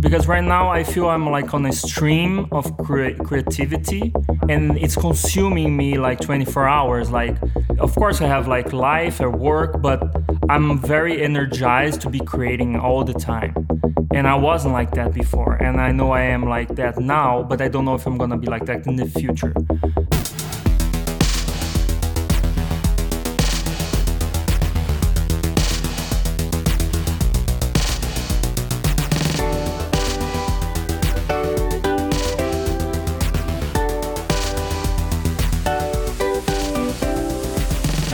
because right now I feel I'm like on a stream of cre- creativity and it's consuming me like 24 hours. Like, of course, I have like life at work, but I'm very energized to be creating all the time. And I wasn't like that before. And I know I am like that now, but I don't know if I'm gonna be like that in the future.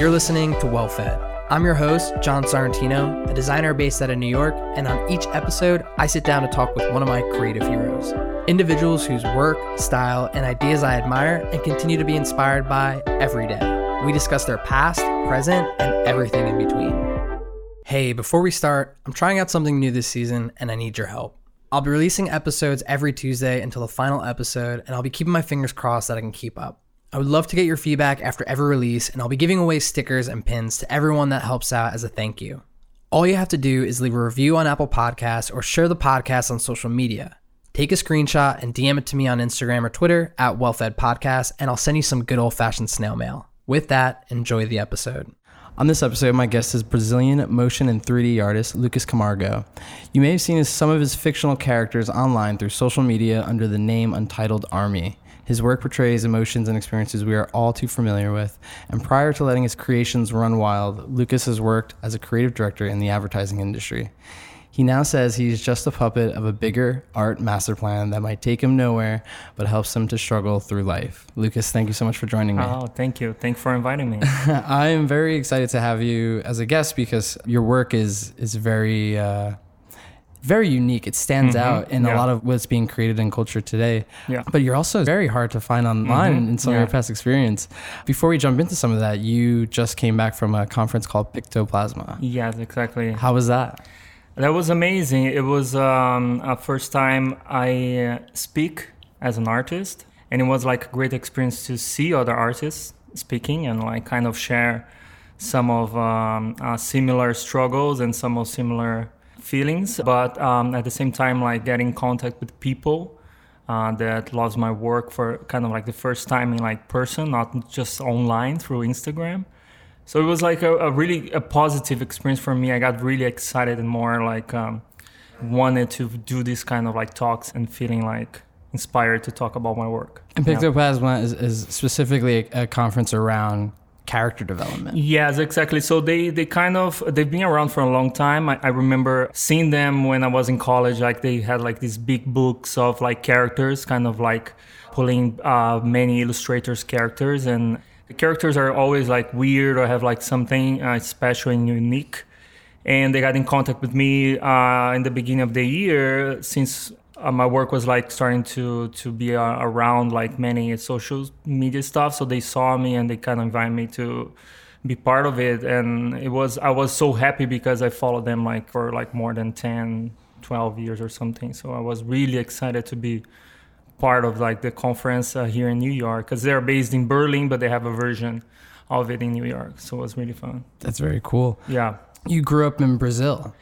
You're listening to Well Fed. I'm your host, John Sarantino, a designer based out of New York, and on each episode, I sit down to talk with one of my creative heroes. Individuals whose work, style, and ideas I admire and continue to be inspired by every day. We discuss their past, present, and everything in between. Hey, before we start, I'm trying out something new this season and I need your help. I'll be releasing episodes every Tuesday until the final episode, and I'll be keeping my fingers crossed that I can keep up. I would love to get your feedback after every release, and I'll be giving away stickers and pins to everyone that helps out as a thank you. All you have to do is leave a review on Apple Podcasts or share the podcast on social media. Take a screenshot and DM it to me on Instagram or Twitter at WellFed Podcast, and I'll send you some good old fashioned snail mail. With that, enjoy the episode. On this episode, my guest is Brazilian motion and 3D artist Lucas Camargo. You may have seen some of his fictional characters online through social media under the name Untitled Army. His work portrays emotions and experiences we are all too familiar with. And prior to letting his creations run wild, Lucas has worked as a creative director in the advertising industry. He now says he's just a puppet of a bigger art master plan that might take him nowhere, but helps him to struggle through life. Lucas, thank you so much for joining me. Oh, thank you. Thanks for inviting me. I am very excited to have you as a guest because your work is is very uh, very unique. It stands Mhm. out in a lot of what's being created in culture today. Yeah. But you're also very hard to find online Mhm. in some of your past experience. Before we jump into some of that, you just came back from a conference called Pictoplasma. yes, exactly. How was that? That was amazing. It was um, a first time I uh, speak as an artist, and it was like a great experience to see other artists speaking and like kind of share some of um, uh, similar struggles and some of similar feelings. But um, at the same time, like getting in contact with people uh, that loves my work for kind of like the first time in like person, not just online through Instagram. So it was like a, a really a positive experience for me. I got really excited and more like um, wanted to do this kind of like talks and feeling like inspired to talk about my work. And Yeah. Is, is specifically a, a conference around character development. Yes, exactly. So they they kind of they've been around for a long time. I, I remember seeing them when I was in college. Like they had like these big books of like characters, kind of like pulling uh, many illustrators' characters, and the characters are always like weird or have like something uh, special and unique. And they got in contact with me uh, in the beginning of the year since uh, my work was like starting to to be uh, around like many social media stuff. So they saw me and they kind of invited me to be part of it. And it was i was so happy because i followed them like for like more than 10 12 years or something. So i was really excited to be part of like the conference uh, here in new york because they're based in berlin but they have a version of it in new york. So it was really fun. That's very cool. yeah. You grew up in Brazil.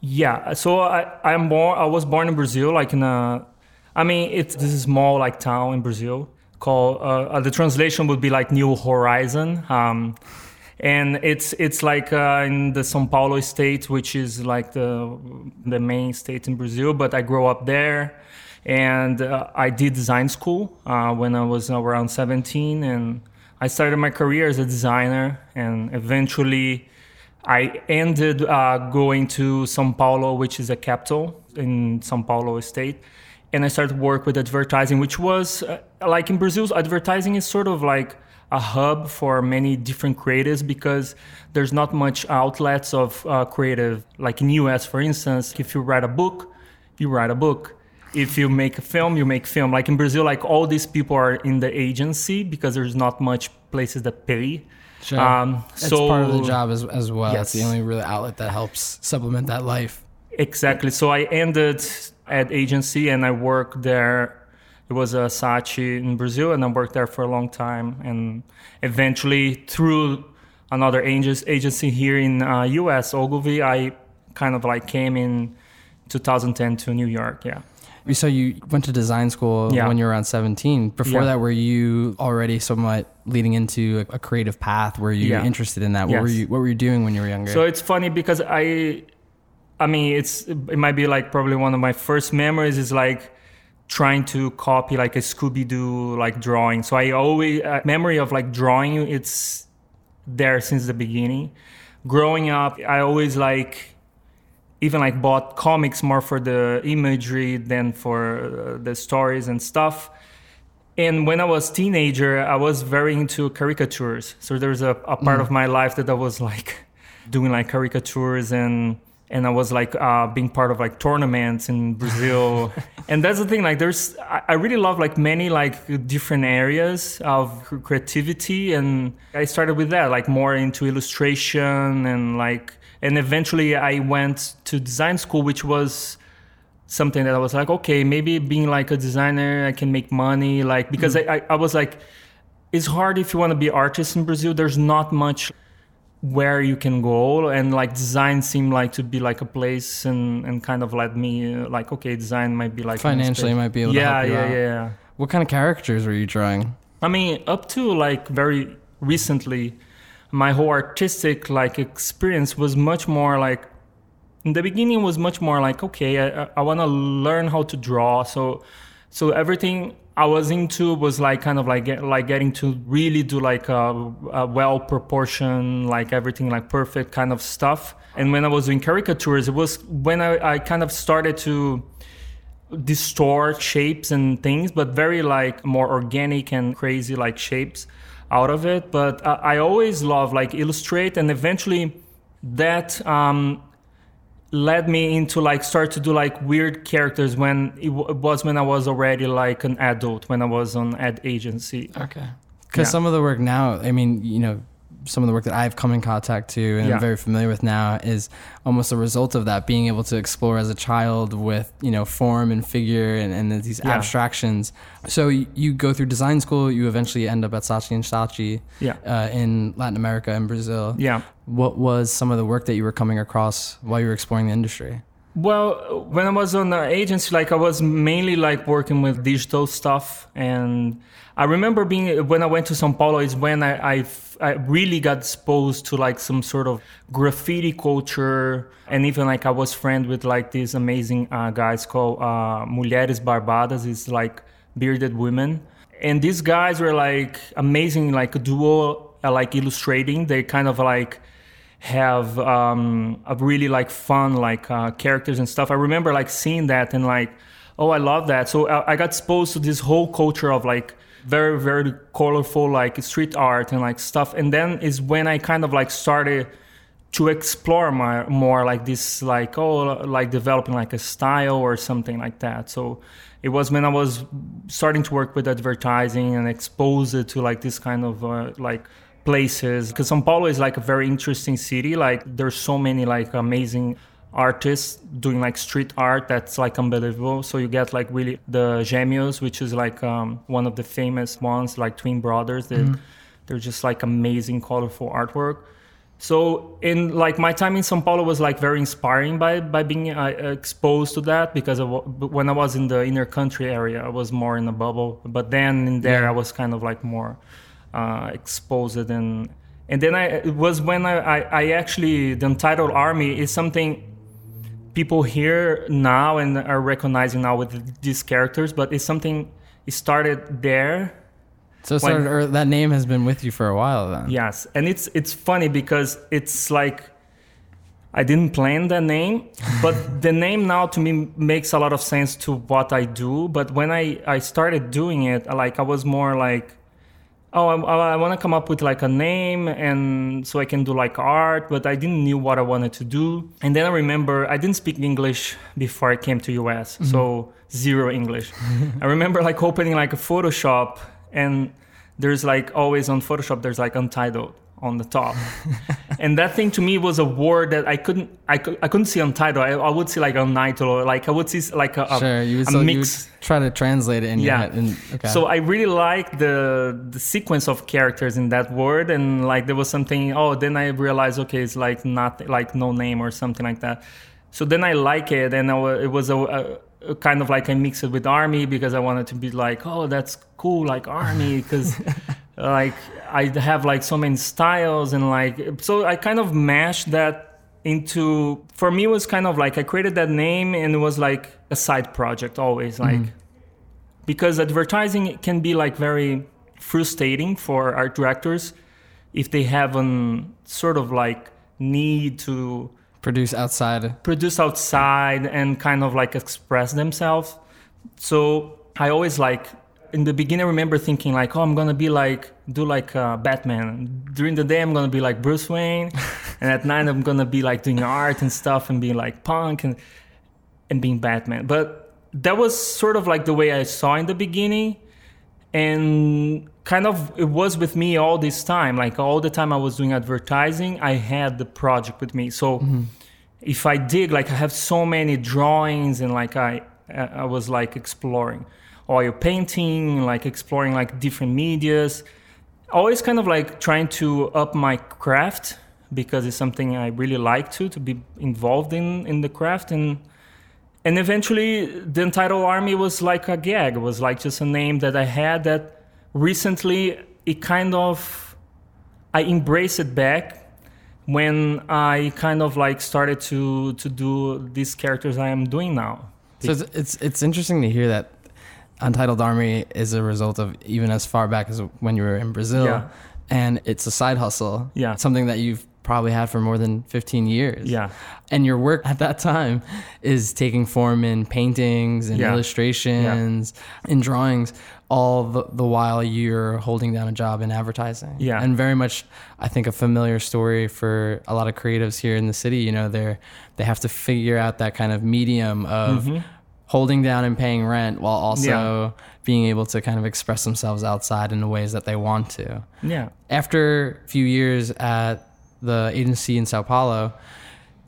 Yeah, so I I'm born. I was born in Brazil, like in a, I mean, it's this is small like town in Brazil called. Uh, uh, the translation would be like New Horizon, um, and it's it's like uh, in the São Paulo state, which is like the the main state in Brazil. But I grew up there, and uh, I did design school uh, when I was around 17, and I started my career as a designer, and eventually. I ended uh, going to São Paulo, which is a capital in São Paulo state, and I started work with advertising, which was uh, like in Brazil, advertising is sort of like a hub for many different creatives because there's not much outlets of uh, creative. Like in US, for instance, if you write a book, you write a book. If you make a film, you make film. Like in Brazil, like all these people are in the agency because there's not much places that pay. Sure. Um, That's so part of the job as, as well. It's the only real outlet that helps supplement that life. Exactly. So I ended at agency and I worked there. It was a Saatchi in Brazil, and I worked there for a long time. And eventually, through another agency agency here in uh, U.S., Ogilvy, I kind of like came in 2010 to New York. Yeah. So you went to design school Yeah. when you were around 17. Before Yeah. that, were you already somewhat leading into a, creative path? Were you Yeah. interested in that? What were you What were you doing when you were younger? So it's funny because I, I mean, it's it might be like probably one of my first memories is like trying to copy like a Scooby Doo like drawing. So I always uh, memory of like drawing. It's there since the beginning. Growing up, I always like even like bought comics more for the imagery than for uh, the stories and stuff. And when I was teenager, I was very into caricatures. So there's a, a part of my life that I was like doing like caricatures and and I was like uh, being part of like tournaments in Brazil. and that's the thing, like there's I, I really love like many like different areas of creativity and I started with that, like more into illustration and like and eventually I went to design school, which was something that I was like, okay, maybe being like a designer, I can make money. Like, because I, I, I was like, it's hard if you want to be artist in Brazil. There's not much where you can go. And like design seemed like to be like a place and, and kind of let me uh, like, okay, design might be like. Financially might be able to yeah, help you yeah, out. yeah, yeah. what kind of characters were you drawing? I mean, up to like very recently, my whole artistic like experience was much more like in the beginning was much more like okay, I, I want to learn how to draw. So, so everything I was into was like kind of like get, like getting to really do like a, a well proportioned like everything like perfect kind of stuff. And when I was doing caricatures, it was when I, I kind of started to distort shapes and things, but very like more organic and crazy like shapes out of it. But I, I always love like illustrate, and eventually that um, led me into like start to do like weird characters when it, w- it was when I was already like an adult when I was on ad agency. Okay. Because Yeah. some of the work now, I mean, you know, some of the work that I've come in contact to and Yeah. I'm very familiar with now is almost a result of that being able to explore as a child with, you know, form and figure and, and these Yeah. abstractions. So you, you go through design school, you eventually end up at Saatchi and Saatchi Yeah. uh, in Latin America and Brazil. Yeah. What was some of the work that you were coming across while you were exploring the industry? Well, when I was on the agency, like I was mainly like working with digital stuff, and I remember being when I went to São Paulo is when I I really got exposed to like some sort of graffiti culture, and even like I was friend with like these amazing uh, guys called uh, Mulheres Barbadas. It's like bearded women, and these guys were like amazing, like a duo, uh, like illustrating. They kind of like have um, a really like fun like uh, characters and stuff. I remember like seeing that and like, oh, I love that. So I, I got exposed to this whole culture of like very very colorful like street art and like stuff. And then is when I kind of like started to explore my more like this like oh like developing like a style or something like that. So it was when I was starting to work with advertising and expose it to like this kind of uh, like places because São Paulo is like a very interesting city. Like there's so many like amazing artists doing like street art that's like unbelievable. So you get like really the Gêmeos, which is like um, one of the famous ones, like twin brothers. They, They're just like amazing, colorful artwork. So in like my time in São Paulo was like very inspiring by by being uh, exposed to that because of, when I was in the inner country area, I was more in a bubble. But then in there, I was kind of like more uh, exposed and and then I it was when I, I I actually the Untitled Army is something people hear now and are recognizing now with these characters, but it's something it started there So it When- started, or that name has been with you for a while then. Yes, and it's it's funny because it's like I didn't plan the name, but the name now to me makes a lot of sense to what I do. But when I I started doing it, like I was more like, oh, I, I want to come up with like a name and so I can do like art, but I didn't knew what I wanted to do. And then I remember I didn't speak English before I came to US, mm-hmm. so zero English. I remember like opening like a Photoshop and there's like always on Photoshop there's like untitled on the top. and that thing to me was a word that I couldn't I, could, I couldn't see untitled. I, I would see like untitled or like I would see like a, a, Sure, you would, a so you would mix. try to translate it in your Yeah. head. And, okay. So I really like the the sequence of characters in that word, and like there was something. Oh, then I realized, okay, it's like not like no name or something like that. so then I like it, and I it was a, a, kind of like I mixed it with army because I wanted to be like, oh, that's cool, like army, because like I have like so many styles and like so I kind of mashed that into for me it was kind of like I created that name and it was like a side project always mm-hmm. like because advertising can be like very frustrating for art directors if they have an sort of like need to Produce outside. produce outside and kind of like express themselves. So I always like in the beginning I remember thinking like, oh, I'm gonna be like do like uh, Batman. During the day I'm gonna be like Bruce Wayne, and at night I'm gonna be like doing art and stuff and being like punk and and being Batman. But that was sort of like the way I saw in the beginning, and kind of it was with me all this time. Like all the time I was doing advertising, I had the project with me. So if I dig, like I have so many drawings and like I I was like exploring. Oil painting, like exploring like different medias. Always kind of like trying to up my craft because it's something I really like to to be involved in in the craft. And and eventually the Untitled Army was like a gag. It was like just a name that i had that recently it kind of i embraced it back when i kind of like started to to do these characters i am doing now So it's, it's it's interesting to hear that Untitled Army is a result of even as far back as when you were in Brazil, Yeah. and it's a side hustle. Yeah. something that you've probably had for more than 15 years. Yeah. and your work at that time is taking form in paintings and Yeah. illustrations and drawings. All the, while you're holding down a job in advertising. Yeah. and very much, I think, a familiar story for a lot of creatives here in the city. You know, they're they have to figure out that kind of medium of holding down and paying rent while also Mm-hmm. Yeah. being able to kind of express themselves outside in the ways that they want to. yeah After a few years at the agency in Sao Paulo,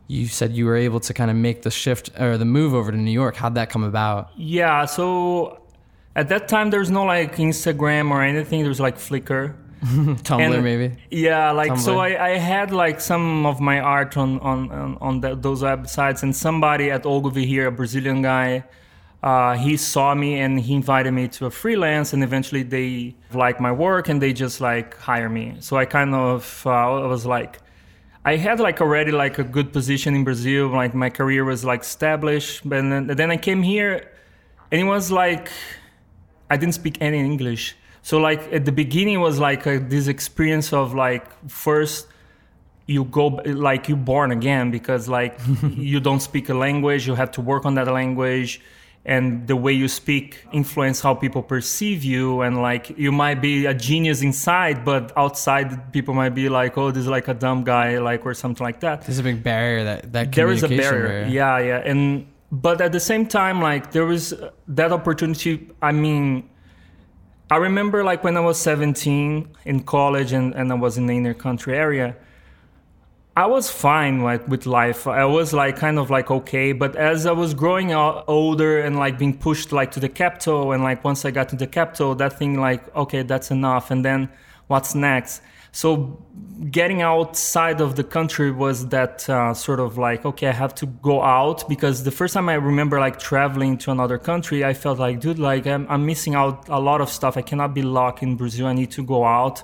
you said you were able to kind of make the shift or the move over to New York. How'd that come about? yeah so at that time there's no like instagram or anything there's like flickr Tumblr, And- maybe. Yeah, like so I, I had like some of my art on on on, on the, those websites, and somebody at Ogilvy here, a Brazilian guy, uh, he saw me and he invited me to a freelance, and eventually they like my work and they just like hire me. So I kind of uh, I was like. I had like already like a good position in Brazil, like my career was like established, but then, then I came here, and it was like I didn't speak any English. So like at the beginning was like a, this experience of like first you go like you born again because like you don't speak a language, you have to work on that language and the way you speak influence how people perceive you and like you might be a genius inside but outside people might be like oh this is like a dumb guy like or something like that There's a big barrier that that there is a communication barrier. Yeah, yeah, and but at the same time, like there was uh, that opportunity. I mean, I remember like when I was 17 in college and, and I was in the inner country area. I was fine like with life. I was like kind of like okay, but as I was growing o- older and like being pushed like to the capital, and like once I got to the capital, that thing like okay, that's enough. And then what's next? So getting outside of the country was that uh, sort of like okay, I have to go out because the first time I remember like traveling to another country, I felt like dude, like I'm, I'm missing out a lot of stuff. I cannot be locked in Brazil. I need to go out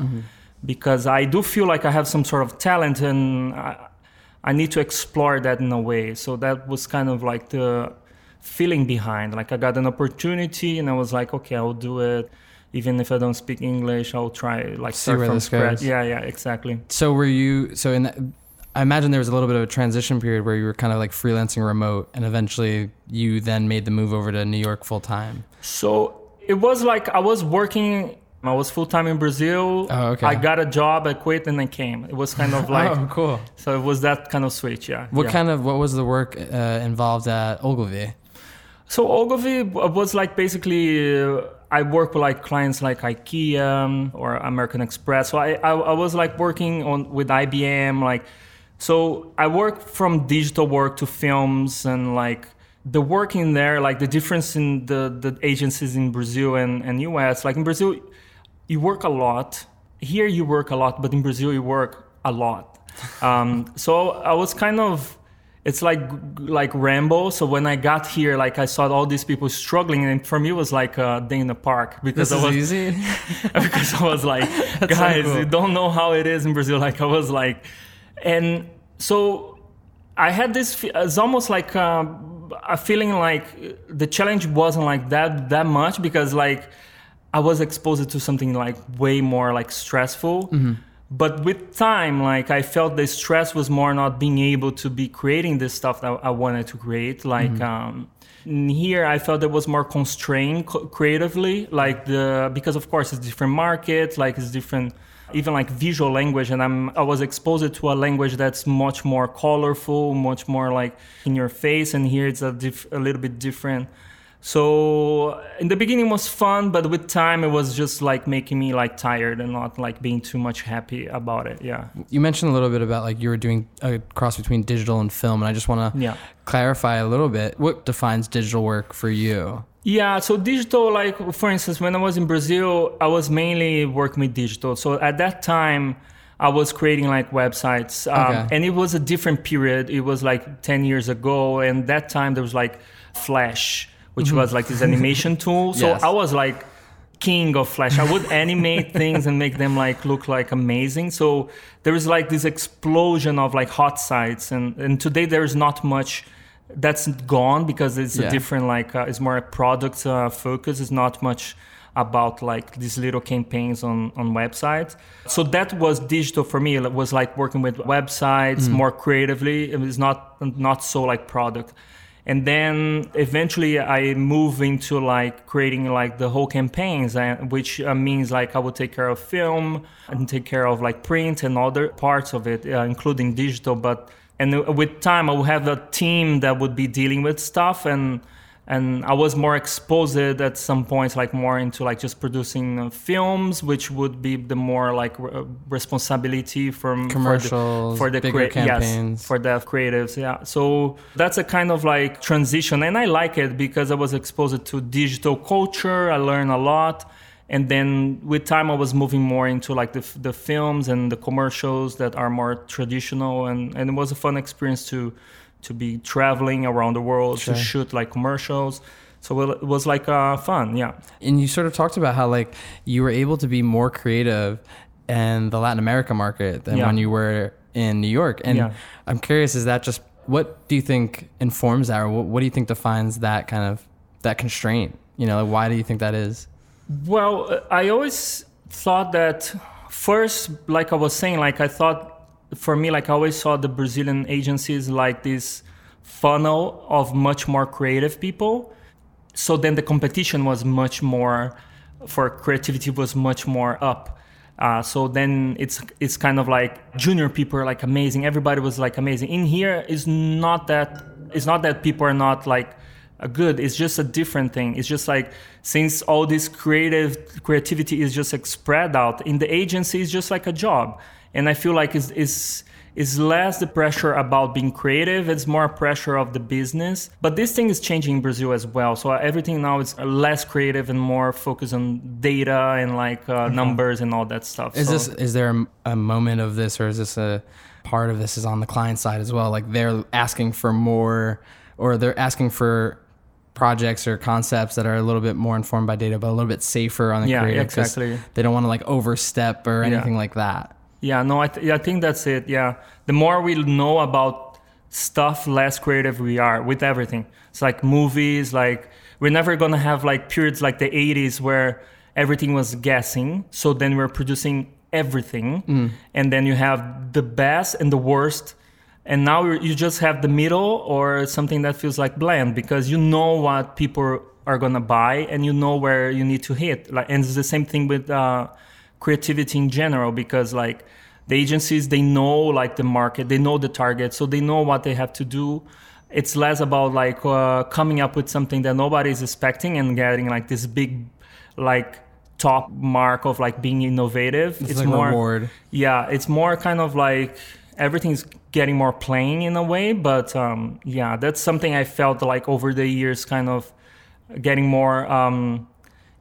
because I do feel like I have some sort of talent and I, I need to explore that in a way. So that was kind of like the feeling behind. Like I got an opportunity and I was like, okay, I'll do it. Even if I don't speak English, I'll try like See start from scratch. goes. Yeah, yeah, exactly. So were you so in that I imagine there was a little bit of a transition period where you were kind of like freelancing remote and eventually you then made the move over to New York full time. So it was like I was working. I was full time in Brazil. Oh, okay. I got a job. I quit and I came. It was kind of like oh, cool. so. It was that kind of switch. Yeah. What yeah. kind of what was the work uh, involved at Ogilvy? So Ogilvy was like basically uh, I work with like clients like IKEA um, or American Express. So I, I I was like working on with IBM like so I work from digital work to films and like the work in there like the difference in the the agencies in Brazil and and US like in Brazil you work a lot. Here you work a lot but in Brazil you work a lot. Um, so I was kind of it's like like Rambo. So when I got here, like I saw all these people struggling, and for me it was like a day in the park because This I was easy. because I was like, so guys, cool. you don't know how it is in Brazil. Like I was like, and so I had this. It's almost like um, a feeling like the challenge wasn't like that that much because like I was exposed to something like way more like stressful. But with time, like I felt the stress was more not being able to be creating this stuff that I wanted to create. Like um, here, I felt it was more constrained co- creatively, like the because of course it's different market, like it's different, even like visual language, and I'm I was exposed to a language that's much more colorful, much more like in your face, and here it's a diff- a little bit different. So in the beginning it was fun, but with time it was just like making me like tired and not like being too much happy about it. Yeah. you mentioned a little bit about like you were doing a cross between digital and film, and I just want to Yeah. clarify a little bit. What defines digital work for you? Yeah, so digital, like for instance, when I was in Brazil, I was mainly working with digital. So at that time, I was creating like websites, um, Okay. and it was a different period. It was like ten years ago, and that time there was like Flash, which was like this animation tool. So Yes. I was like king of Flash. I would animate things and make them like look like amazing. So there is like this explosion of like hot sites, and and today there is not much that's gone because it's Yeah. a different like uh, it's more a product uh, focus it's not much about like these little campaigns on on websites so that was digital for me it was like working with websites more creatively it was not not so like product and then eventually i move into like creating like the whole campaigns and which uh, means like i would take care of film and take care of like print and other parts of it uh, including digital but and uh, with time i would have a team that would be dealing with stuff and and i was more exposed at some points like more into like just producing uh, films which would be the more like uh, responsibility from Commercials, for the, for the crea- yes, campaigns. for the creatives yeah. So that's a kind of like transition and i like it because i was exposed to digital culture i learned a lot. And then with time i was moving more into like the, the films and the commercials that are more traditional. And, and it was a fun experience to to be traveling around the world Sure. to shoot like commercials so it was like uh, fun yeah And you sort of talked about how like you were able to be more creative in the Latin America market than Yeah. when you were in New York. And Yeah. I'm curious, is that just what do you think informs that, or what, what do you think defines that kind of that constraint? You know, like why do you think that is? Well, I always thought that first, like I was saying, like I thought for me, like I always saw the Brazilian agencies like this funnel of much more creative people. So then the competition was much more for creativity was much more up. Uh, so then it's it's kind of like junior people are like amazing. Everybody was like amazing. In here is not that it's not that people are not like uh, good. It's just a different thing. It's just like since all this creative creativity is just like spread out in the agency, it's just like a job. And I feel like it's, it's is less the pressure about being creative it's more pressure of the business but this thing is changing in brazil as well so everything now is less creative and more focused on data and like uh, numbers and all that stuff Is so, this is there a, a moment of this, or is this a part of this is on the client side as well? Like they're asking for more, or they're asking for projects or concepts that are a little bit more informed by data, but a little bit safer on the creative. Yeah, creative. exactly. They don't want to like overstep or anything like that. Yeah, no, I, th- I think that's it. Yeah. The more we know about stuff, less creative we are with everything. It's like movies, like we're never going to have like periods like the 80s where everything was guessing. So then we're producing everything. And then you have the best and the worst. And now you just have the middle or something that feels like bland because you know what people are going to buy and you know where you need to hit. Like, and it's the same thing with, uh, creativity in general because like the agencies they know like the market they know the target so they know what they have to do it's less about like uh, coming up with something that nobody's expecting and getting like this big like top mark of like being innovative It's, like reward. yeah it's more kind of like everything's getting more plain in a way but um, yeah that's something i felt like over the years kind of getting more um,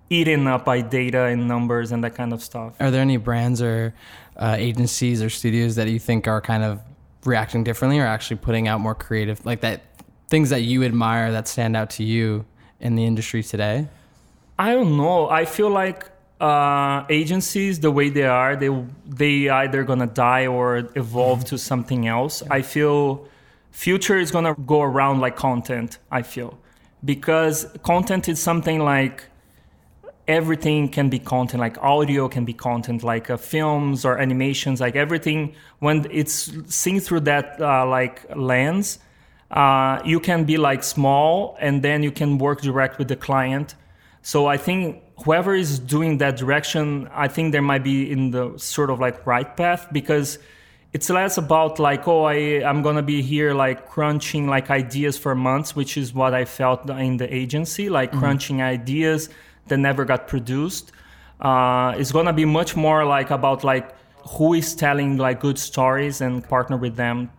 eaten up by data and numbers and that kind of stuff Are there any brands or uh, agencies or studios that you think are kind of reacting differently or actually putting out more creative like that things that you admire that stand out to you in the industry today? I don't know. I feel like uh, agencies, the way they are, they they either gonna die or evolve to something else. Yeah. I feel future is gonna go around like content. I feel because content is something like everything can be content like audio can be content like uh, films or animations like everything when it's seen through that uh, like lens uh, you can be like small and then you can work direct with the client so i think whoever is doing that direction i think there might be in the sort of like right path because it's less about like oh I, i'm gonna be here like crunching like ideas for months which is what i felt in the agency like mm-hmm. crunching ideas that never got produced. Uh, it's gonna be much more like about like who is telling like good stories and partner with them.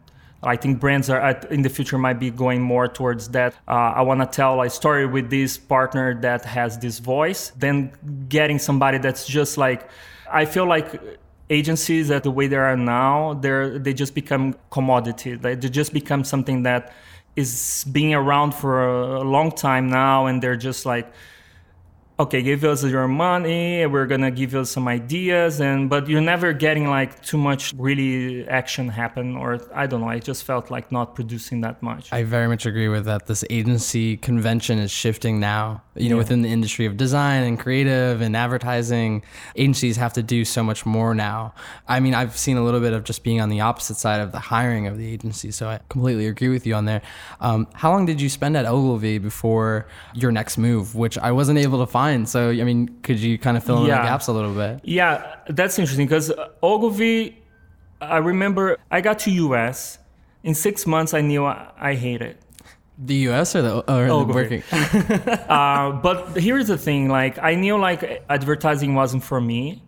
I think brands are at, in the future might be going more towards that. Uh, I want to tell a story with this partner that has this voice, then getting somebody that's just like. I feel like agencies that the way they are now, they're they just become commodity. They, they just become something that is being around for a long time now, and they're just like okay give us your money we're gonna give you some ideas and but you're never getting like too much really action happen or i don't know i just felt like not producing that much. I very much agree with that. This agency convention is shifting now you know yeah. within the industry of design and creative and advertising. Agencies have to do so much more now. I mean i've seen a little bit of just being on the opposite side of the hiring of the agency so i completely agree with you on there. Um, how long did you spend at ogilvy before your next move which i wasn't able to find so, I mean, could you kind of fill in yeah. the gaps a little bit? Yeah, that's interesting because Ogilvy, I remember I got to US. In six months, I knew I, I hated it. The US or the, or the working? uh, but here's the thing: like, I knew like advertising wasn't for me.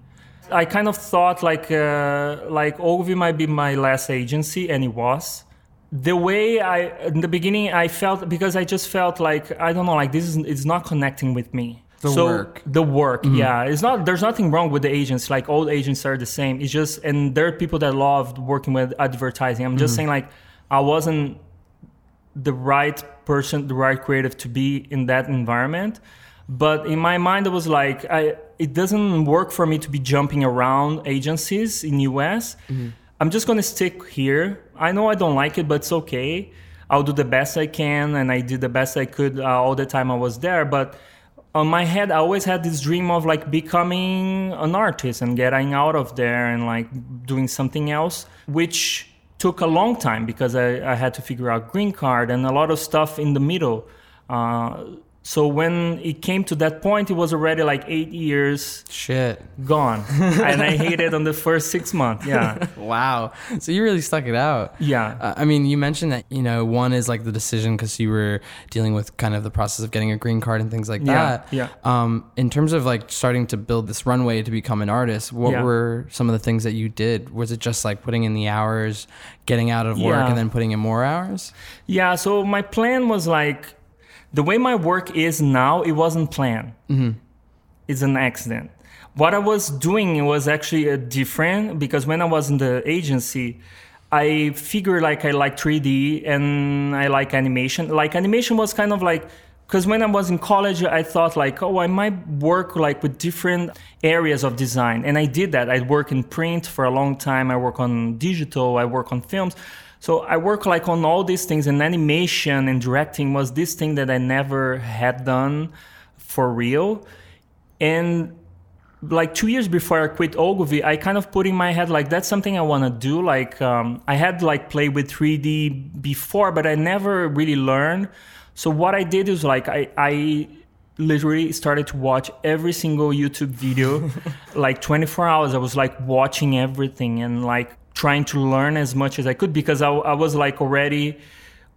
I kind of thought like uh, like Ogilvy might be my last agency, and it was the way I in the beginning I felt because I just felt like I don't know like this is it's not connecting with me. The so work. The work, mm-hmm. yeah. It's not there's nothing wrong with the agents. Like all agents are the same. It's just and there are people that love working with advertising. I'm just mm-hmm. saying like I wasn't the right person, the right creative to be in that environment. But in my mind it was like I it doesn't work for me to be jumping around agencies in US. Mm-hmm. I'm just gonna stick here. I know I don't like it, but it's okay. I'll do the best I can, and I did the best I could uh, all the time I was there. But on my head, I always had this dream of like becoming an artist and getting out of there and like doing something else, which took a long time because I, I had to figure out green card and a lot of stuff in the middle. Uh, so when it came to that point, it was already like eight years. Shit. Gone. and I hated on the first six months. Yeah. wow. So you really stuck it out. Yeah. Uh, I mean, you mentioned that, you know, one is like the decision because you were dealing with kind of the process of getting a green card and things like that. Yeah. Um, in terms of like starting to build this runway to become an artist, what yeah. were some of the things that you did? Was it just like putting in the hours, getting out of work, yeah. and then putting in more hours? Yeah. So my plan was like, the way my work is now, it wasn't planned. Mm-hmm. It's an accident. What I was doing was actually uh, different because when I was in the agency, I figured like I like 3D and I like animation. Like animation was kind of like because when I was in college, I thought like, oh, I might work like with different areas of design, and I did that. I work in print for a long time. I work on digital. I work on films. So I work like on all these things, and animation and directing was this thing that I never had done for real. And like two years before I quit Ogilvy, I kind of put in my head like that's something I want to do. Like um, I had like played with 3D before, but I never really learned. So what I did is like I, I literally started to watch every single YouTube video, like 24 hours. I was like watching everything and like trying to learn as much as I could because I, I was like already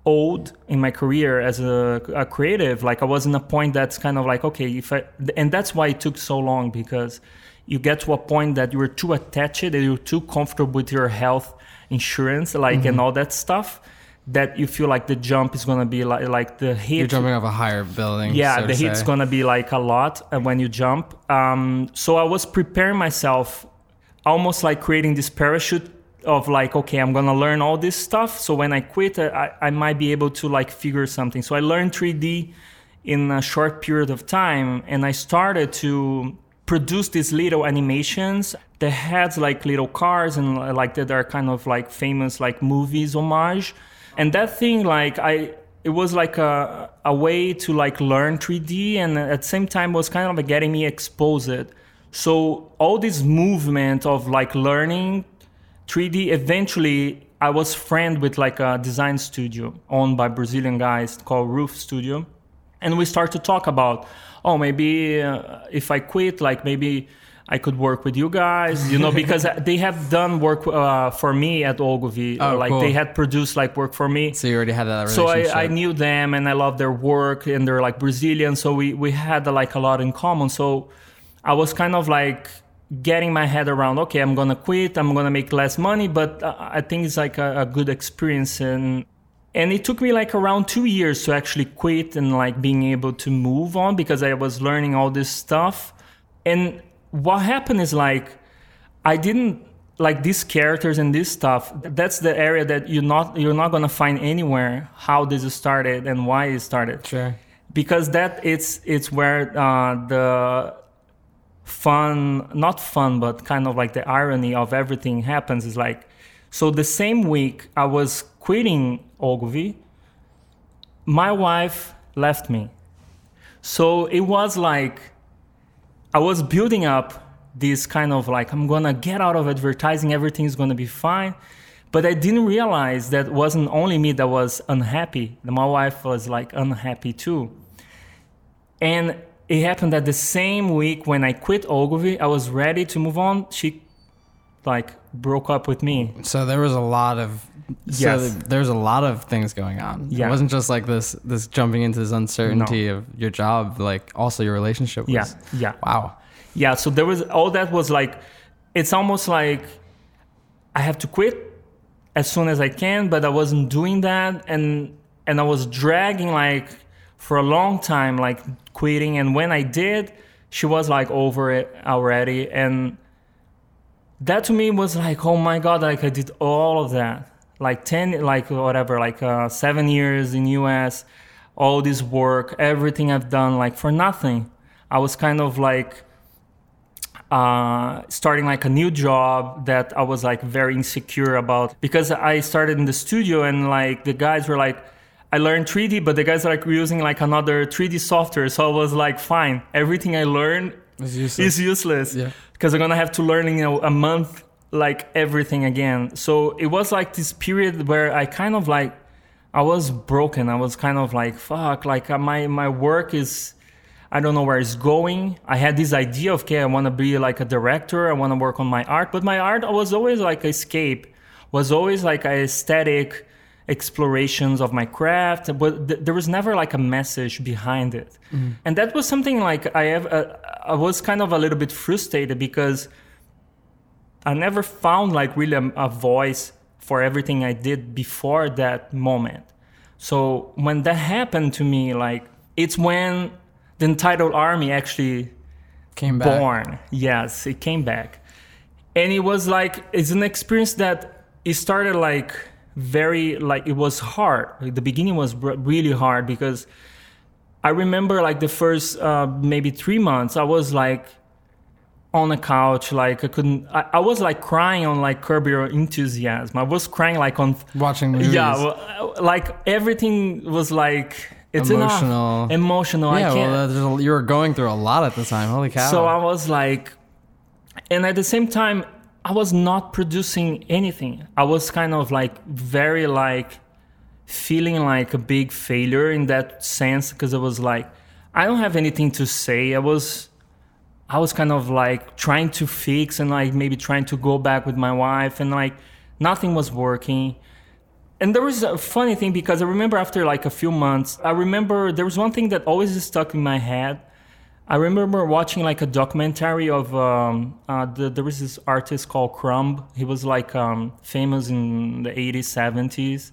old in my career as a, a, creative. Like I was in a point that's kind of like, okay, if I, and that's why it took so long because you get to a point that you're too attached, that you're too comfortable with your health insurance, like, mm-hmm. and all that stuff that you feel like the jump is gonna be like like the hit. You're jumping off a higher building. Yeah, so the hit's say. gonna be like a lot uh, when you jump. Um, so I was preparing myself, almost like creating this parachute of like okay i'm gonna learn all this stuff so when i quit I, I might be able to like figure something. So i learned 3d in a short period of time and i started to produce these little animations that had like little cars and like that are kind of like famous like movies homage. And that thing like i it was like a, a way to like learn 3d and at the same time was kind of getting me exposed. So all this movement of like learning 3d eventually i was friend with like a design studio owned by brazilian guys called roof studio and we start to talk about oh maybe uh, if i quit like maybe I could work with you guys, you know, because they have done work uh, for me at Ogilvy. Oh, like cool. they had produced like work for me. So you already had that So relationship. I, I knew them and I love their work and they're like Brazilian. So we, we had like a lot in common. So I was kind of like getting my head around, okay, I'm to quit. I'm to make less money, but uh, I think it's like a, a good experience. And, and it took me like around two years to actually quit and like being able to move on because I was learning all this stuff. And what happened is like, I didn't like these characters and this stuff that's the area that you're not you're not to find anywhere how this started and why it started Sure. because that it's it's where uh, the fun not fun but kind of like the irony of everything happens is like so the same week i was quitting ogilvy my wife left me. So it was like i was building up this kind of like i'm gonna get out of advertising everything's gonna be fine. But i didn't realize that wasn't only me that was unhappy. My wife was like unhappy too. And it happened that the same week when I quit Ogilvy, I was ready to move on. She like broke up with me. So there was a lot of so Yes. there's a lot of things going on. Yeah. It wasn't just like this this jumping into this uncertainty of your job, like also your relationship was Yeah, yeah, wow. yeah. So there was all that was like, it's almost like I have to quit as soon as I can, but I wasn't doing that, and and I was dragging like for a long time, like quitting. And when I did, she was like over it already, and that to me was like, oh my god, like I did all of that, like ten, like whatever, like uh, seven years in US, all this work, everything I've done, like for nothing. I was kind of like uh, starting like a new job that I was like very insecure about because I started in the studio and like the guys were like, I learned 3D, but the guys are like using like another 3D software. So I was like, fine, everything I learned It's useless. is useless Yeah. because I'm gonna have to learn in you know, a month like everything again. So it was like this period where I kind of like I was broken. I was kind of like fuck. Like uh, my my work is I don't know where it's going. I had this idea of okay, I want to be like a director. I want to work on my art, but my art was always like escape. Was always like a aesthetic explorations of my craft, but th- there was never like a message behind it. And that was something like I have. Uh, I was kind of a little bit frustrated because I never found like really a, a voice for everything I did before that moment. So when that happened to me, like it's when the Untitled Army actually Came back. born. Yes, it came back. And it was like it's an experience that it started like very like it was hard. Like the beginning was really hard because I remember like the first uh, maybe three months I was like on a couch like I couldn't I, I was like crying on like Curb Your Enthusiasm. I was crying like on Watching movies. yeah well, like everything was like it's Emotional. enough. emotional. yeah, well, there's a, you were going through a lot at the time. Holy cow. So I was like, and at the same time, I was not producing anything. I was kind of like very like feeling like a big failure in that sense because I was like, I don't have anything to say. I was, I was kind of like trying to fix and like maybe trying to go back with my wife and like nothing was working. And there was a funny thing because I remember after like a few months, I remember there was one thing that always stuck in my head. I remember watching like a documentary of um, uh, the, there was this artist called Crumb. He was like um, famous in the 80s, 70s.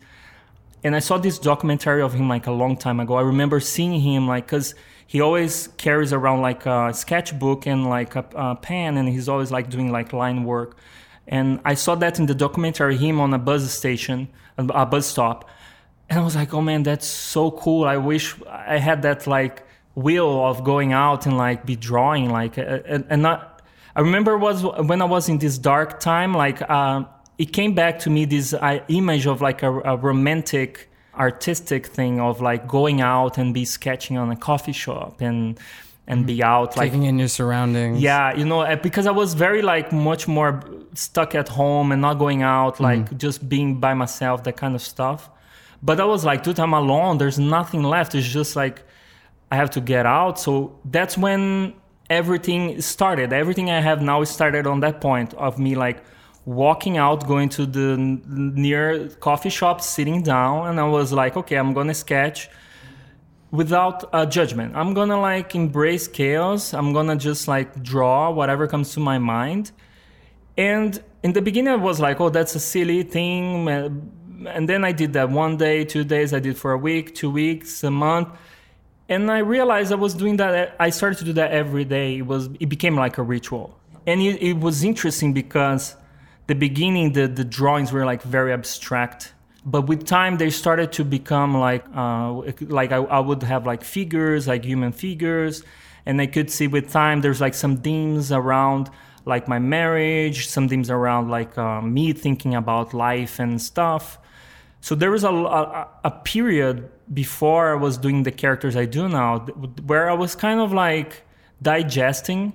And I saw this documentary of him like a long time ago. I remember seeing him like, cause he always carries around like a sketchbook and like a, a pen and he's always like doing like line work. And I saw that in the documentary, him on a bus station, a bus stop. And I was like, oh man, that's so cool. I wish I had that like will of going out and like be drawing like and, and not i remember was when i was in this dark time like uh, it came back to me this uh, image of like a, a, romantic artistic thing of like going out and be sketching on a coffee shop and and be out like taking in your surroundings yeah you know because i was very like much more stuck at home and not going out mm-hmm. like mm-hmm. just being by myself that kind of stuff but i was like dude i'm alone there's nothing left it's just like I have to get out. So that's when everything started. Everything I have now started on that point of me like walking out, going to the near coffee shop, sitting down, and I was like, okay, I'm gonna sketch without a judgment. I'm gonna like embrace chaos. I'm gonna just like draw whatever comes to my mind. And in the beginning, I was like, oh, that's a silly thing. And then I did that one day, two days. I did for a week, two weeks, a month and I realized I was doing that. I started to do that every day. It was it became like a ritual, and it, it was interesting because the beginning the the drawings were like very abstract, but with time they started to become like uh, like I, I would have like figures like human figures, and I could see with time there's like some themes around like my marriage, some themes around like uh, me thinking about life and stuff. So there was a, a, a period before I was doing the characters I do now, where I was kind of like digesting.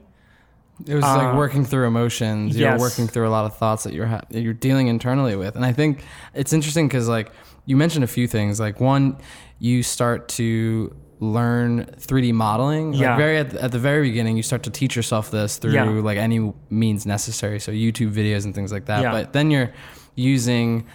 It was uh, like working through emotions. You're yes. working through a lot of thoughts that you're ha- you're dealing internally with, and I think it's interesting because like you mentioned a few things. Like one, you start to learn 3D modeling. Like yeah. Very at the, at the, very beginning, you start to teach yourself this through yeah. like any means necessary. So YouTube videos and things like that. Yeah. But then you're using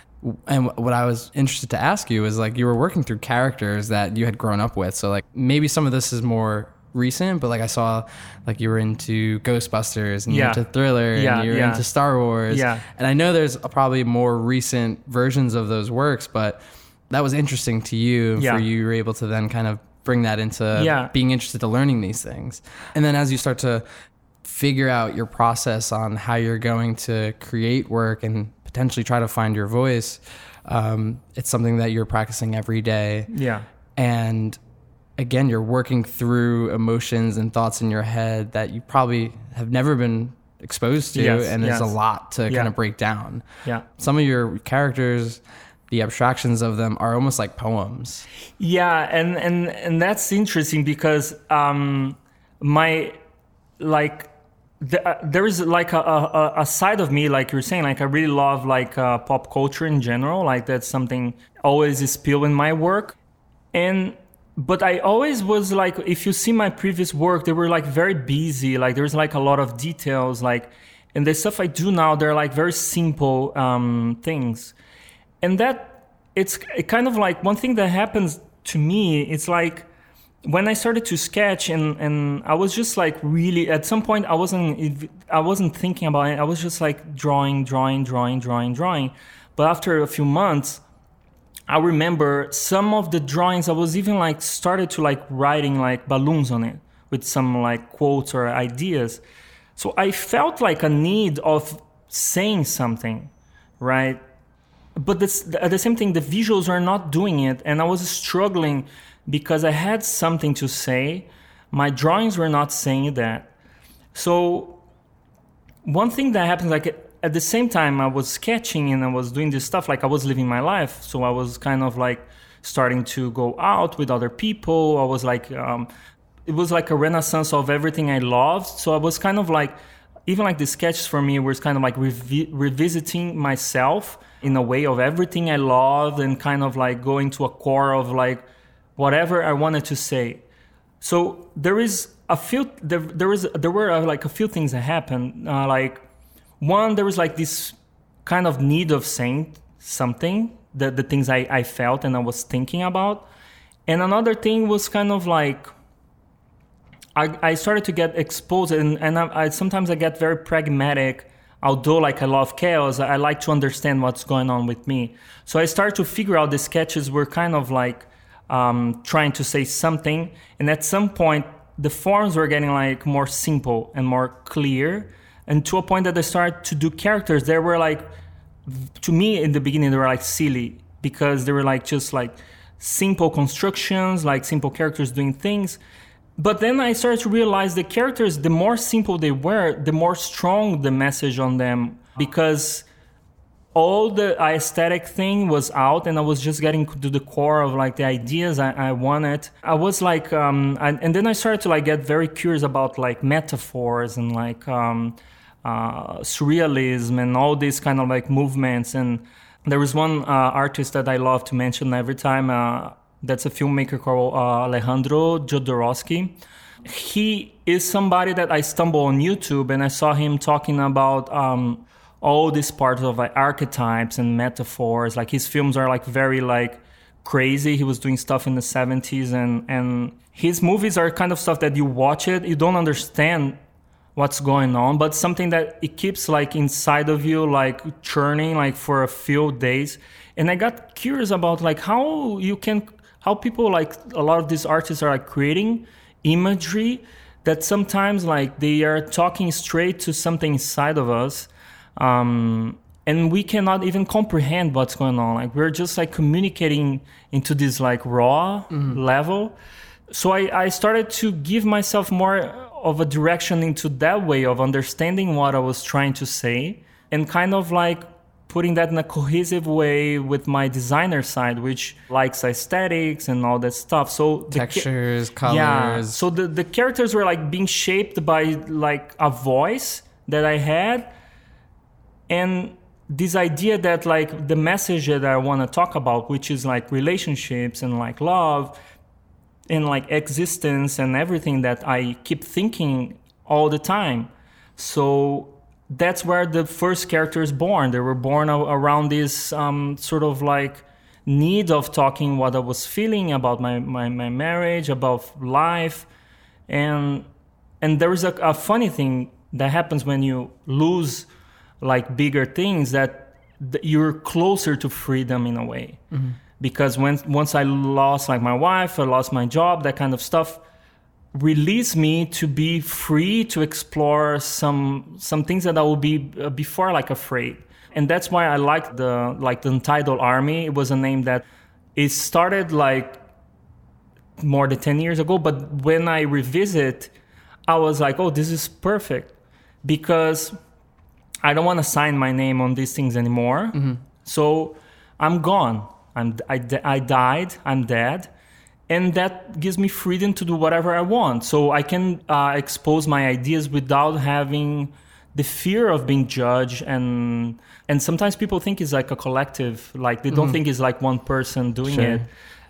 and what I was interested to ask you is like you were working through characters that you had grown up with. So like maybe some of this is more recent, but like I saw like you were into Ghostbusters and yeah. you're into Thriller yeah, and you're yeah. into Star Wars. Yeah. And I know there's probably more recent versions of those works, but that was interesting to you yeah. for you were able to then kind of bring that into yeah. being interested to learning these things. And then as you start to figure out your process on how you're going to create work and potentially try to find your voice. Um, it's something that you're practicing every day. Yeah. And again, you're working through emotions and thoughts in your head that you probably have never been exposed to, yes, and there's yes. a lot to yeah. kind of break down. Yeah. Some of your characters, the abstractions of them are almost like poems. Yeah, and and and that's interesting because um, my like uh, there is like a, a, a, side of me, like you're saying, like I really love like uh, pop culture in general. Like that's something always is spill in my work, and but I always was like, if you see my previous work, they were like very busy. Like there's like a lot of details, like, and the stuff I do now, they're like very simple um, things, and that it's it kind of like one thing that happens to me. It's like when I started to sketch and, and I was just like really at some point I wasn't I wasn't thinking about it. I was just like drawing drawing drawing drawing drawing. But after a few months I remember some of the drawings I was even like started to like writing like balloons on it with some like quotes or ideas. So I felt like a need of saying something right? But this, at the same thing the visuals are not doing it and I was struggling because I had something to say. My drawings were not saying that. So one thing that happened, like at the same time I was sketching and I was doing this stuff like I was living my life. So I was kind of like starting to go out with other people. I was like um, it was like a renaissance of everything I loved. So I was kind of like even like the sketches for me was kind of like revi- revisiting myself in a way of everything I loved and kind of like going to a core of like whatever I wanted to say. So there is a few there there was there were uh, like a few things that happened. Uh, like one, there was like this kind of need of saying something the the things I, I felt and I was thinking about, and another thing was kind of like. I, I started to get exposed and, and I, I sometimes I get very pragmatic although like I love chaos, I like to understand what's going on with me. So I started to figure out the sketches were kind of like um, trying to say something. And at some point, the forms were getting like more simple and more clear. and to a point that I started to do characters. They were like, to me in the beginning, they were like silly because they were like just like simple constructions, like simple characters doing things. But then I started to realize the characters, the more simple they were, the more strong the message on them because all the aesthetic thing was out and i was just getting to the core of like the ideas i, I wanted. I was like um, I, and then i started to like get very curious about like metaphors and like um, uh, surrealism and all these kind of like movements. And there was one uh, artist that i love to mention every time uh, that's a filmmaker called uh, alejandro jodorowsky. He is somebody that i stumbled on youtube and i saw him talking about um, all these parts of like archetypes and metaphors. Like his films are like very like crazy. He was doing stuff in the 70s and and his movies are kind of stuff that you watch it, you don't understand what's going on, but something that it keeps like inside of you, like churning like for a few days. And I got curious about like how you can how people like a lot of these artists are like creating imagery that sometimes like they are talking straight to something inside of us um, and we cannot even comprehend what's going on. Like we're just like communicating into this like raw mm-hmm. level. So I, I started to give myself more of a direction into that way of understanding what i was trying to say and kind of like putting that in a cohesive way with my designer side which likes aesthetics and all that stuff. So textures ca- colors yeah. so the, the characters were like being shaped by like a voice that i had and this idea that like the message that i want to talk about which is like relationships and like love and like existence and everything that i keep thinking all the time. So that's where the first character is born. They were born around this um, sort of like need of talking what i was feeling about my, my, my marriage about life. And and there is a, a funny thing that happens when you lose like bigger things that th- you're closer to freedom in a way. Mm-hmm. because when once i lost like my wife i lost my job that kind of stuff released me to be free to explore some some things that i would be uh, before like afraid. And that's why i liked the like the untitled army. It was a name that it started like more than 10 years ago but when i revisit i was like oh this is perfect. Because I don't want to sign my name on these things anymore. Mm-hmm. So I'm gone. I'm, I, I died. I'm dead. And that gives me freedom to do whatever I want. So I can uh, expose my ideas without having the fear of being judged and and sometimes people think it's like a collective like they don't mm-hmm. think it's like one person doing sure. it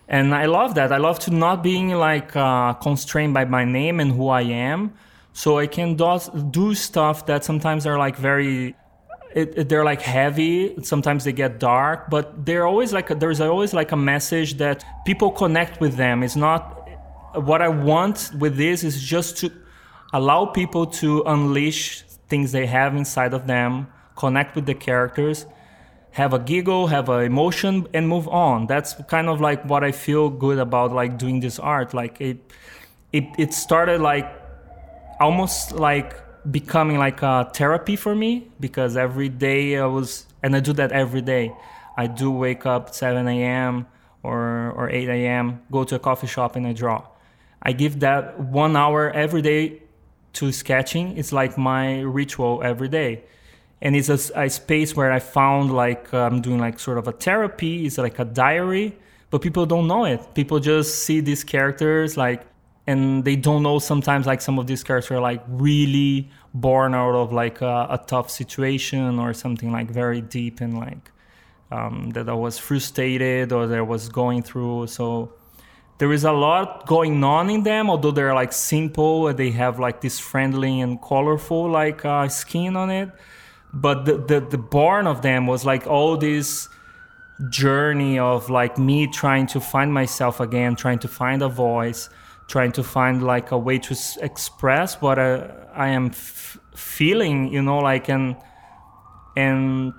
and i love that i love to not being like uh, constrained by my name and who i am so I can do, do stuff that sometimes are like very it, it, they're like heavy. Sometimes they get dark but they're always like a, there's always like a message that people connect with them. It's not what i want with this is just to allow people to unleash things they have inside of them connect with the characters have a giggle have an emotion and move on. That's kind of like what i feel good about like doing this art. Like it it, it started like almost like becoming like a therapy for me because every day I was, and I do that every day. I do wake up 7 a.m. or or 8 a.m. Go to a coffee shop and I draw. I give that one hour every day to sketching. It's like my ritual every day, and it's a, a space where I found like uh, I'm doing like sort of a therapy. It's like a diary, but people don't know it. People just see these characters like and they don't know sometimes like some of these characters are like really born out of like a, a tough situation or something like very deep and like um, that I was frustrated or that I was going through. So there is a lot going on in them, although they're like simple and they have like this friendly and colorful like uh, skin on it. But the, the the born of them was like all this journey of like me trying to find myself again, trying to find a voice trying to find like a way to s- express what I, I am f- feeling, you know, like and and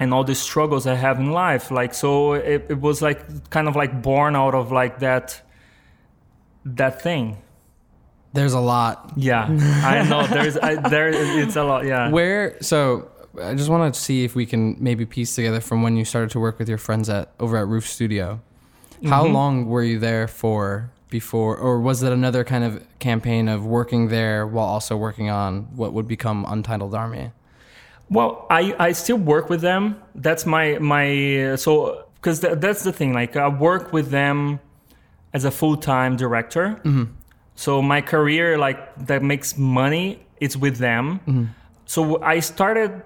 and all the struggles I have in life. Like so, it, it was like kind of like born out of like that that thing. There's a lot. Yeah, I know. There's I, there. It's a lot. Yeah. Where so I just want to see if we can maybe piece together from when you started to work with your friends at over at Roof Studio. How Mhm. long were you there for before, or was that another kind of campaign of working there while also working on what would become Untitled Army? Well, I, I still work with them. That's my my so because th- that's the thing. Like I work with them as a full time director. So my career like that makes money. It's with them. So I started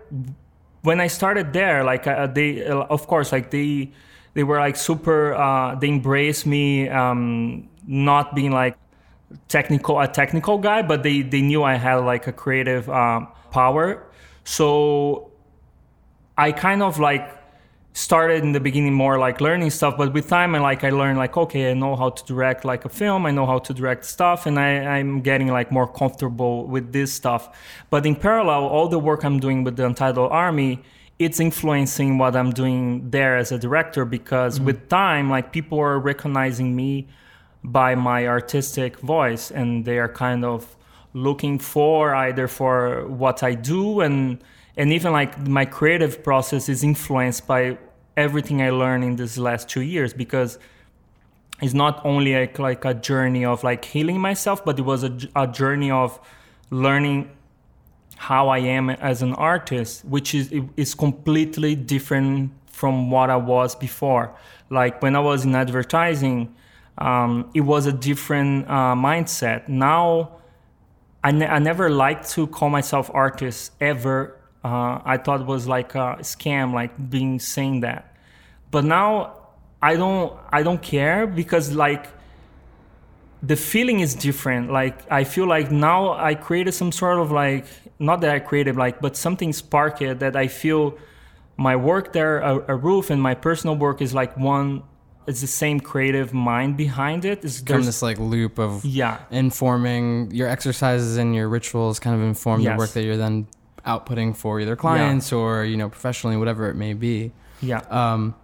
when I started there. Like uh, they uh, of course like they they were like super. Uh, they embraced me. Um, not being like technical a technical guy but they they knew i had like a creative um, power. So i kind of like started in the beginning more like learning stuff but with time i like i learned like okay i know how to direct like a film i know how to direct stuff and I, i'm getting like more comfortable with this stuff. But in parallel all the work i'm doing with the untitled army it's influencing what i'm doing there as a director because with time like people are recognizing me by my artistic voice and they are kind of looking for either for what I do and and even like my creative process is influenced by everything I learned in these last two years because it's not only like, like a journey of like healing myself but it was a, a journey of learning how I am as an artist, which is is completely different from what I was before. Like when I was in advertising, um, it was a different uh, mindset. Now, I, ne- I never liked to call myself artist ever. Uh, I thought it was like a scam, like being saying that. But now I don't I don't care because like the feeling is different. Like I feel like now I created some sort of like not that I created like, but something sparked that I feel my work there, a, a roof, and my personal work is like one. It's the same creative mind behind it. It's Come there's- this like loop of yeah, informing your exercises and your rituals kind of inform the work that you're then outputting for either clients or you know professionally whatever it may be. Yeah, um,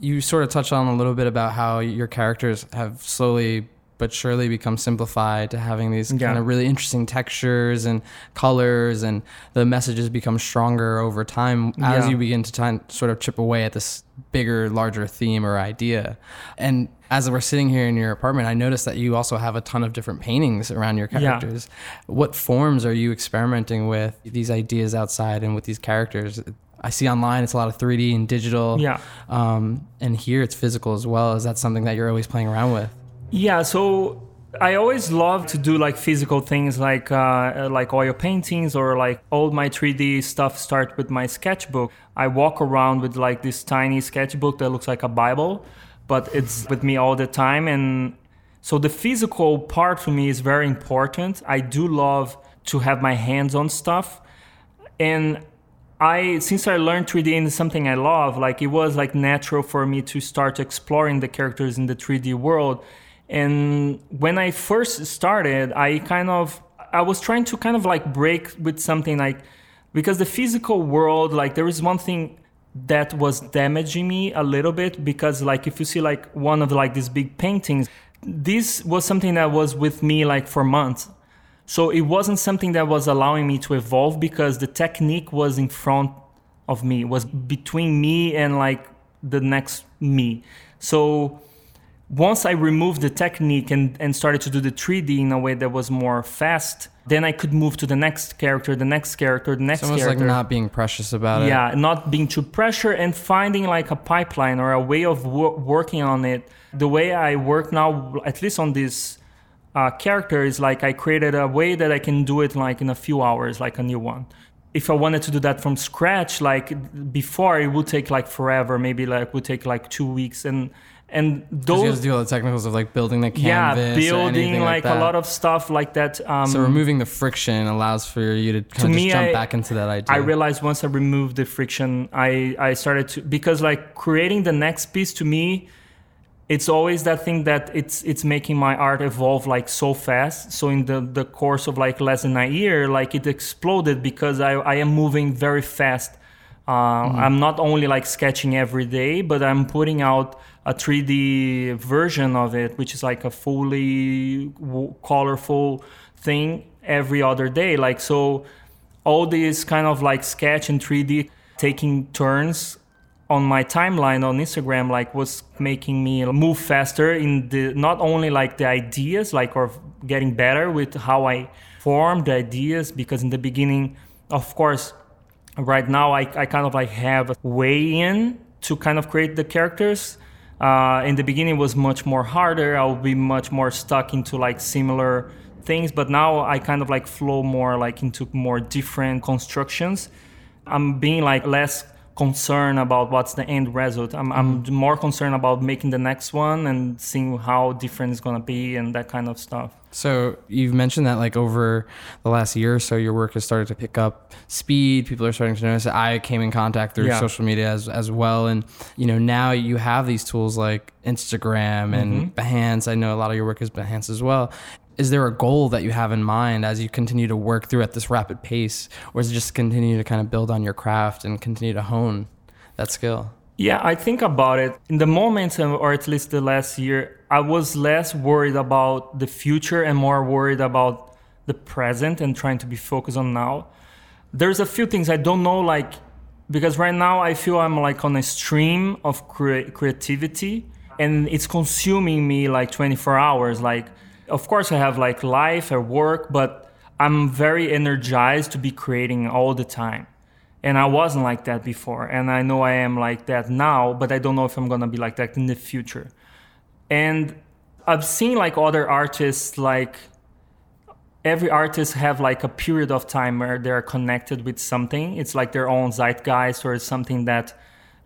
you sort of touched on a little bit about how your characters have slowly but surely become simplified to having these Yeah. kind of really interesting textures and colors and the messages become stronger over time as Yeah. you begin to and sort of chip away at this bigger larger theme or idea and as we're sitting here in your apartment i noticed that you also have a ton of different paintings around your Yeah. characters what forms are you experimenting with these ideas outside and with these characters i see online it's a lot of 3d and digital yeah. um, and here it's physical as well. Is that something that you're always playing around with? Yeah, so I always love to do like physical things like uh, like oil paintings or like all my 3D stuff start with my sketchbook. I walk around with like this tiny sketchbook that looks like a Bible, but it's with me all the time and so the physical part for me is very important. I do love to have my hands on stuff and I since I learned 3D and something I love, like it was like natural for me to start exploring the characters in the 3D world. And when I first started, I kind of I was trying to kind of like break with something like because the physical world, like there is one thing that was damaging me a little bit because like if you see like one of like these big paintings, this was something that was with me like for months. So it wasn't something that was allowing me to evolve because the technique was in front of me, was between me and like the next me. So once I removed the technique and, and started to do the 3D in a way that was more fast, then I could move to the next character, the next character, the next character. So It's almost like not being precious about it. Yeah, not being too pressure and finding like a pipeline or a way of wo- working on it. The way I work now, at least on this uh, character, is like I created a way that I can do it like in a few hours, like a new one. If I wanted to do that from scratch, like before, it would take like forever. Maybe like would take like two weeks, and and 'Cause you have to do all the technicals of like building the yeah, canvas. anything building like, that. a lot of stuff like that. Um, So removing the friction allows for you to kind of me, just jump I- back into that idea. I realized once I removed the friction, I, I started to because like creating the next piece to me, it's always that thing that it's it's making my art evolve like so fast. So in the the course of like less than a year, like it exploded because I I am moving very fast Uh, I'm not only like sketching every day, but I'm putting out a 3D version of it, which is like a fully w- colorful thing every other day. Like so, all these kind of like sketch and 3D taking turns on my timeline on Instagram like was making me move faster in the not only like the ideas like or getting better with how I form the ideas because in the beginning of course right now I, I kind of like have a way in to kind of create the characters. Uh, in the beginning was much more harder. I will be much more stuck into like similar things. But now i kind of like flow more like into more different constructions. I'm being like less concerned about what's the end result i'm, I'm more concerned about making the next one and seeing how different it's going to be and that kind of stuff So you've mentioned that like over the last year or so, your work has started to pick up speed. People are starting to notice. I came in contact through Yeah. social media as as well, and you know now you have these tools like Instagram and Mm-hmm. Behance. I know a lot of your work is Behance as well. Is there a goal that you have in mind as you continue to work through at this rapid pace, or is it just continue to kind of build on your craft and continue to hone that skill? Yeah, I think about it. In the moment, uh, or at least the last year, I was less worried about the future and more worried about the present and trying to be focused on now. There's a few things I don't know, like, because right now I feel I'm like on a stream of crea- creativity and it's consuming me like 24 hours. Like, of course, I have like life or work, but I'm very energized to be creating all the time and I wasn't like that before, and I know I am like that now, but I don't know if I'm gonna be like that in the future. And I've seen like other artists, like every artist have like a period of time where they're connected with something. It's like their own zeitgeist or something that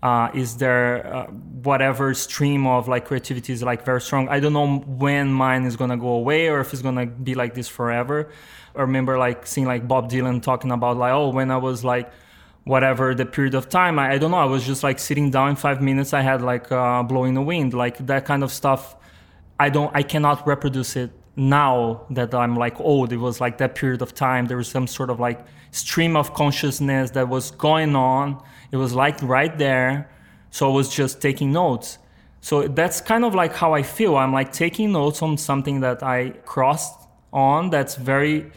uh, is there uh, whatever stream of like creativity is like very strong. I don't know when mine is gonna go away or if it's gonna be like this forever. I remember like seeing like Bob Dylan talking about like oh when I was like whatever the period of time I, I don't know I was just like sitting down in five minutes I had like uh, blowing the wind like that kind of stuff I don't I cannot reproduce it now that I'm like old. It was like that period of time. There was some sort of like stream of consciousness that was going on. It was like right there. So I was just taking notes. So that's kind of like how I feel. I'm like taking notes on something that I crossed on that's very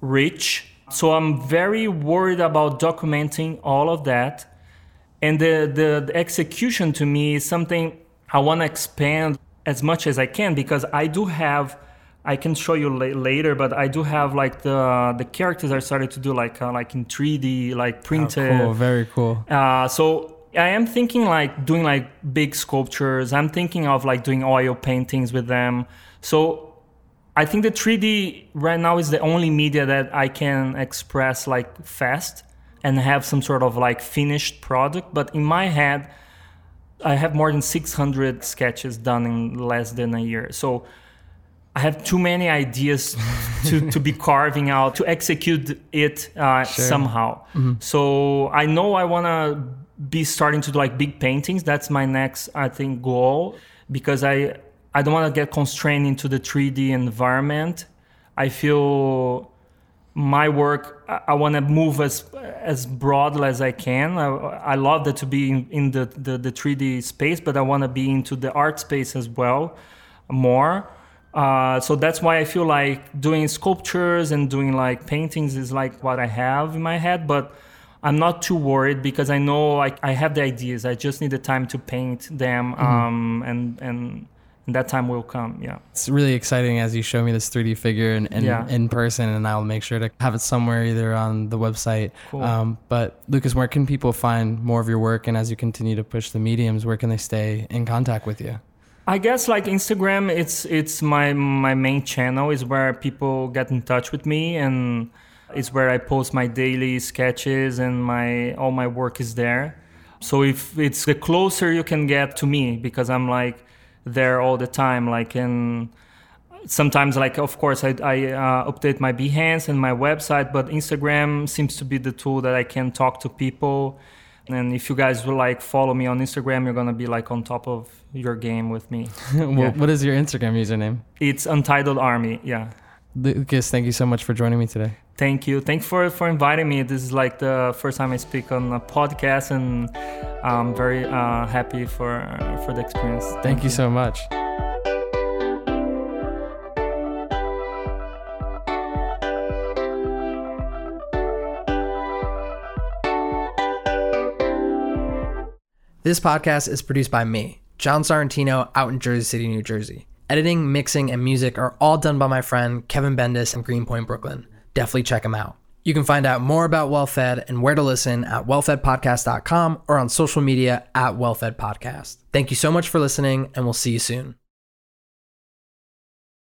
rich. So I'm very worried about documenting all of that. And the, the, the execution to me is something I want to expand as much as I can because I do have. I can show you la- later, but I do have like the the characters I started to do like uh, like in 3D, like printed. Cool, very cool. Uh, so I am thinking like doing like big sculptures. I'm thinking of like doing oil paintings with them. So I think the 3D right now is the only media that I can express like fast and have some sort of like finished product. But in my head, I have more than 600 sketches done in less than a year. So I have too many ideas to, to be carving out to execute it uh, somehow. So I know I want to be starting to do like big paintings. That's my next, I think, goal because I I don't want to get constrained into the 3D environment. I feel my work I, I want to move as as broad as I can. I, I love that to be in, in the, the the 3D space, but I want to be into the art space as well more. Uh, so that's why I feel like doing sculptures and doing like paintings is like what I have in my head, but I'm not too worried because I know I, I have the ideas. I just need the time to paint them, um, and and and that time will come. Yeah. It's really exciting as you show me this 3D figure in, in, Yeah. in person, and I'll make sure to have it somewhere either on the website. Cool. Um, but Lucas, where can people find more of your work? And as you continue to push the mediums, where can they stay in contact with you? I guess like Instagram, it's it's my my main channel is where people get in touch with me, and it's where I post my daily sketches and my all my work is there. So if it's the closer you can get to me, because I'm like there all the time, like and sometimes like of course I, I uh, update my Behance and my website, but Instagram seems to be the tool that I can talk to people. And if you guys will like follow me on Instagram, you're gonna be like on top of your game with me. Well, Yeah. What is your Instagram username? It's Untitled Army. Yeah. Lucas, thank you so much for joining me today. Thank you. Thanks for, for inviting me. This is like the first time I speak on a podcast, and I'm very uh, happy for for the experience. Thank, Thank you, you so much. This podcast is produced by me, John Sorrentino, out in Jersey City, New Jersey. Editing, mixing, and music are all done by my friend Kevin Bendis in Greenpoint, Brooklyn. Definitely check him out. You can find out more about WellFed and where to listen at wellfedpodcast.com or on social media at WellFedPodcast. Thank you so much for listening, and we'll see you soon.